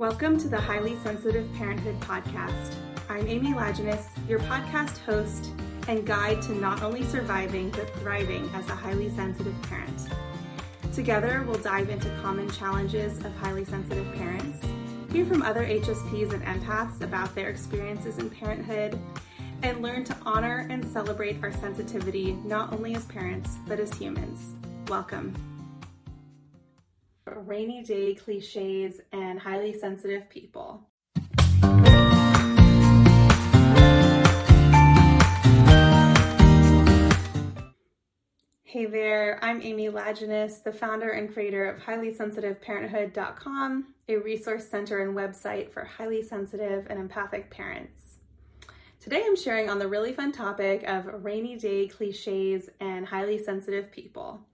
Welcome to the Highly Sensitive Parenthood Podcast. I'm Amy Lajeunesse, your podcast host and guide to not only surviving but thriving as a highly sensitive parent. Together, we'll dive into common challenges of highly sensitive parents, hear from other HSPs and empaths about their experiences in parenthood, and learn to honor and celebrate our sensitivity not only as parents but as humans. Welcome rainy day cliches and highly sensitive people. Hey there, I'm Amy Lajeunesse, the founder and creator of HighlySensitiveParenthood.com, a resource center and website for highly sensitive and empathic parents. Today I'm sharing on the really fun topic of rainy day cliches and highly sensitive people.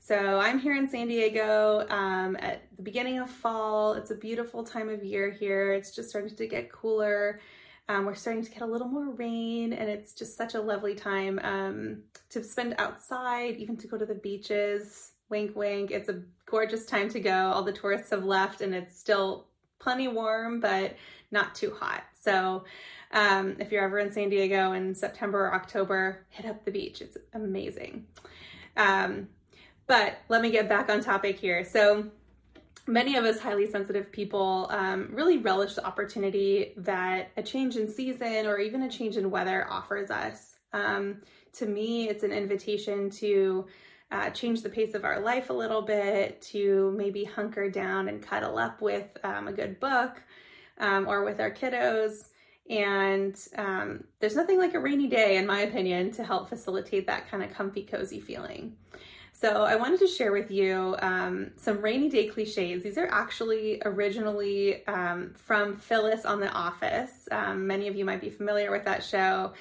So I'm here in San Diego um, at the beginning of fall. It's a beautiful time of year here. It's just starting to get cooler. Um, we're starting to get a little more rain, and it's just such a lovely time um, to spend outside, even to go to the beaches. Wink, wink. It's a gorgeous time to go. All the tourists have left, and it's still plenty warm, but not too hot. So, um, if you're ever in San Diego in September or October, hit up the beach. It's amazing. Um, but let me get back on topic here. So, many of us highly sensitive people um, really relish the opportunity that a change in season or even a change in weather offers us. Um, to me, it's an invitation to uh, change the pace of our life a little bit, to maybe hunker down and cuddle up with um, a good book um, or with our kiddos. And um, there's nothing like a rainy day, in my opinion, to help facilitate that kind of comfy, cozy feeling. So I wanted to share with you um, some rainy day cliches. These are actually originally um, from Phyllis on The Office. Um, many of you might be familiar with that show.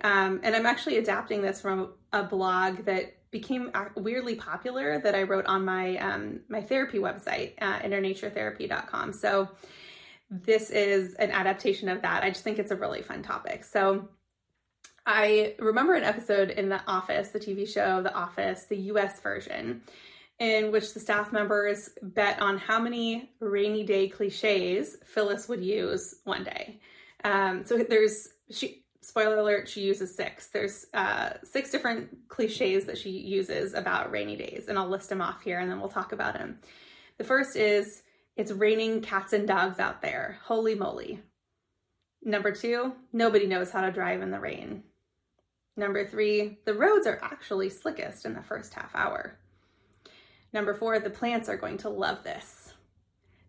Um, and I'm actually adapting this from a blog that became weirdly popular that I wrote on my um, my therapy website, uh, innernaturetherapy.com. So this is an adaptation of that. I just think it's a really fun topic. So I remember an episode in The Office, the TV show The Office, the US version, in which the staff members bet on how many rainy day cliches Phyllis would use one day. Um, so there's she spoiler alert she uses six. There's uh, six different cliches that she uses about rainy days and i'll list them off here and then we'll talk about them the first is it's raining cats and dogs out there. Holy moly. Number two nobody knows how to drive in the rain Number three, the roads are actually slickest in the first half hour. Number four, the plants are going to love this.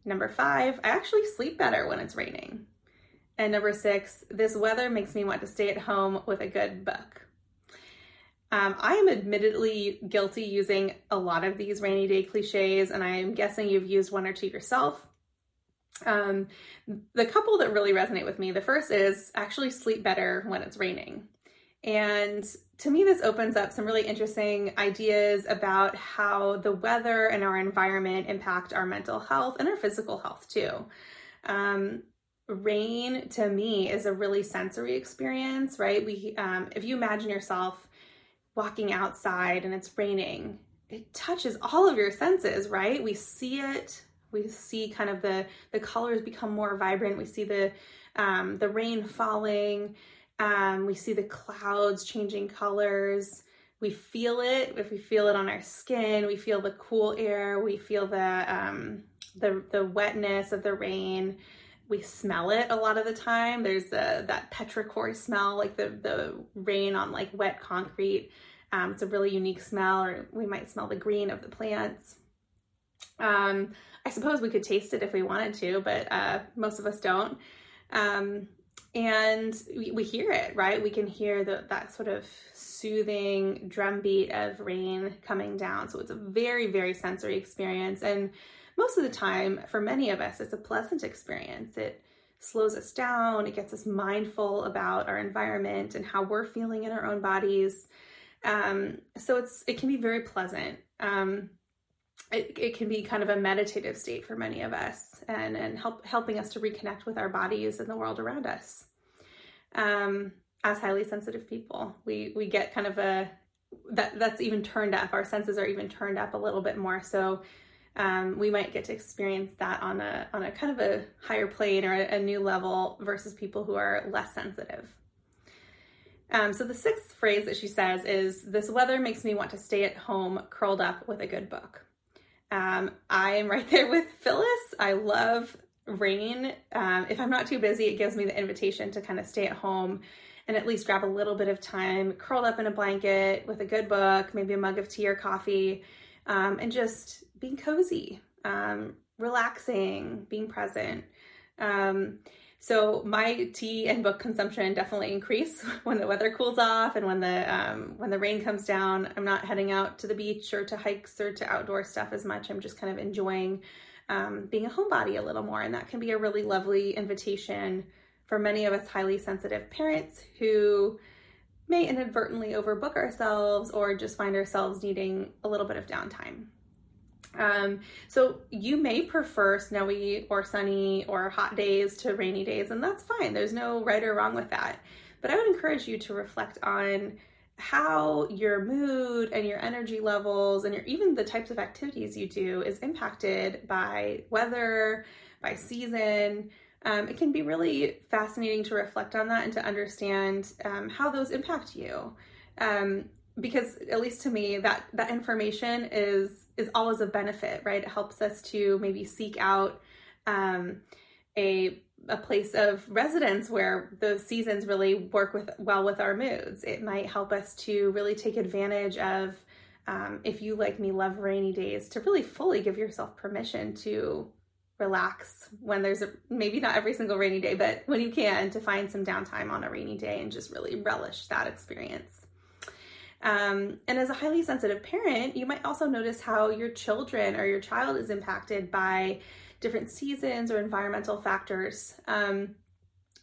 Number five, I actually sleep better when it's raining. And number six, this weather makes me want to stay at home with a good book. Um, I am admittedly guilty using a lot of these rainy day cliches, and I am guessing you've used one or two yourself. Um, the couple that really resonate with me the first is actually sleep better when it's raining. And to me, this opens up some really interesting ideas about how the weather and our environment impact our mental health and our physical health too. Um, rain to me is a really sensory experience, right? We, um, if you imagine yourself walking outside and it's raining, it touches all of your senses, right? We see it. We see kind of the the colors become more vibrant. We see the um, the rain falling. Um, we see the clouds changing colors. We feel it. If we feel it on our skin, we feel the cool air. We feel the um, the the wetness of the rain. We smell it a lot of the time. There's that petrichor smell, like the the rain on like wet concrete. Um, it's a really unique smell, or we might smell the green of the plants. Um, I suppose we could taste it if we wanted to, but uh, most of us don't. Um, and we, we hear it right? We can hear the, that sort of soothing drumbeat of rain coming down. So it's a very very sensory experience. And most of the time for many of us it's a pleasant experience. It slows us down. It gets us mindful about our environment and how we're feeling in our own bodies. Um, so it's it can be very pleasant. Um, it, it can be kind of a meditative state for many of us and, and help helping us to reconnect with our bodies and the world around us. Um, as highly sensitive people, we we get kind of a that that's even turned up. Our senses are even turned up a little bit more. So um, we might get to experience that on a on a kind of a higher plane or a, a new level versus people who are less sensitive. Um, so the sixth phrase that she says is, "This weather makes me want to stay at home, curled up with a good book." Um, I am right there with Phyllis. I love rain. Um, if I'm not too busy, it gives me the invitation to kind of stay at home and at least grab a little bit of time, curled up in a blanket with a good book, maybe a mug of tea or coffee, um, and just being cozy, um, relaxing, being present. Um, so my tea and book consumption definitely increase when the weather cools off and when the um, when the rain comes down. I'm not heading out to the beach or to hikes or to outdoor stuff as much. I'm just kind of enjoying um, being a homebody a little more, and that can be a really lovely invitation for many of us highly sensitive parents who may inadvertently overbook ourselves or just find ourselves needing a little bit of downtime. Um, so you may prefer snowy or sunny or hot days to rainy days, and that's fine. There's no right or wrong with that. But I would encourage you to reflect on how your mood and your energy levels and your even the types of activities you do is impacted by weather, by season. Um, it can be really fascinating to reflect on that and to understand um, how those impact you. Um, because at least to me, that that information is is always a benefit, right? It helps us to maybe seek out um, a a place of residence where the seasons really work with well with our moods. It might help us to really take advantage of um, if you like me love rainy days to really fully give yourself permission to relax when there's a maybe not every single rainy day but when you can to find some downtime on a rainy day and just really relish that experience um, and as a highly sensitive parent, you might also notice how your children or your child is impacted by different seasons or environmental factors. Um,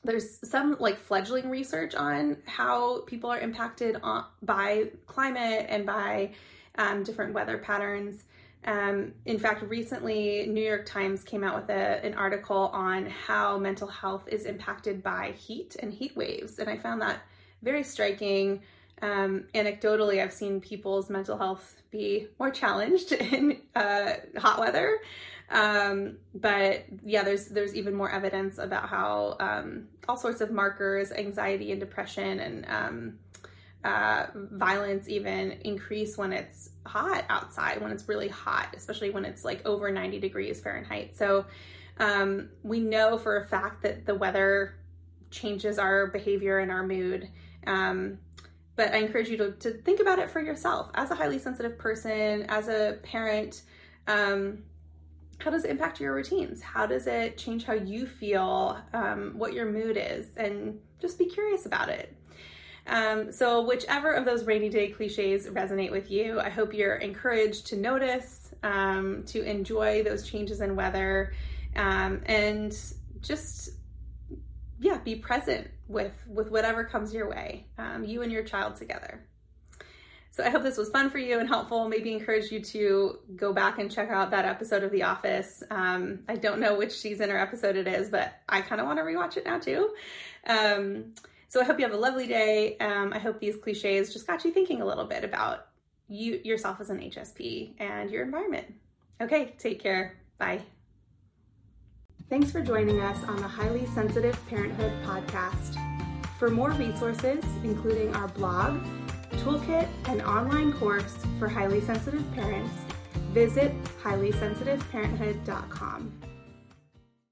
there's some like fledgling research on how people are impacted on, by climate and by um, different weather patterns. Um, in fact, recently, New York Times came out with a, an article on how mental health is impacted by heat and heat waves. And I found that very striking. Um, anecdotally, I've seen people's mental health be more challenged in uh, hot weather. Um, but yeah, there's there's even more evidence about how um, all sorts of markers, anxiety and depression, and um, uh, violence even increase when it's hot outside, when it's really hot, especially when it's like over 90 degrees Fahrenheit. So um, we know for a fact that the weather changes our behavior and our mood. Um, but I encourage you to, to think about it for yourself as a highly sensitive person, as a parent. Um, how does it impact your routines? How does it change how you feel, um, what your mood is? And just be curious about it. Um, so, whichever of those rainy day cliches resonate with you, I hope you're encouraged to notice, um, to enjoy those changes in weather, um, and just yeah, be present with with whatever comes your way, um, you and your child together. So I hope this was fun for you and helpful. Maybe encourage you to go back and check out that episode of The Office. Um, I don't know which season or episode it is, but I kind of want to rewatch it now too. Um, so I hope you have a lovely day. Um, I hope these cliches just got you thinking a little bit about you yourself as an HSP and your environment. Okay, take care. Bye. Thanks for joining us on the Highly Sensitive Parenthood podcast. For more resources, including our blog, toolkit, and online course for highly sensitive parents, visit highlysensitiveparenthood.com.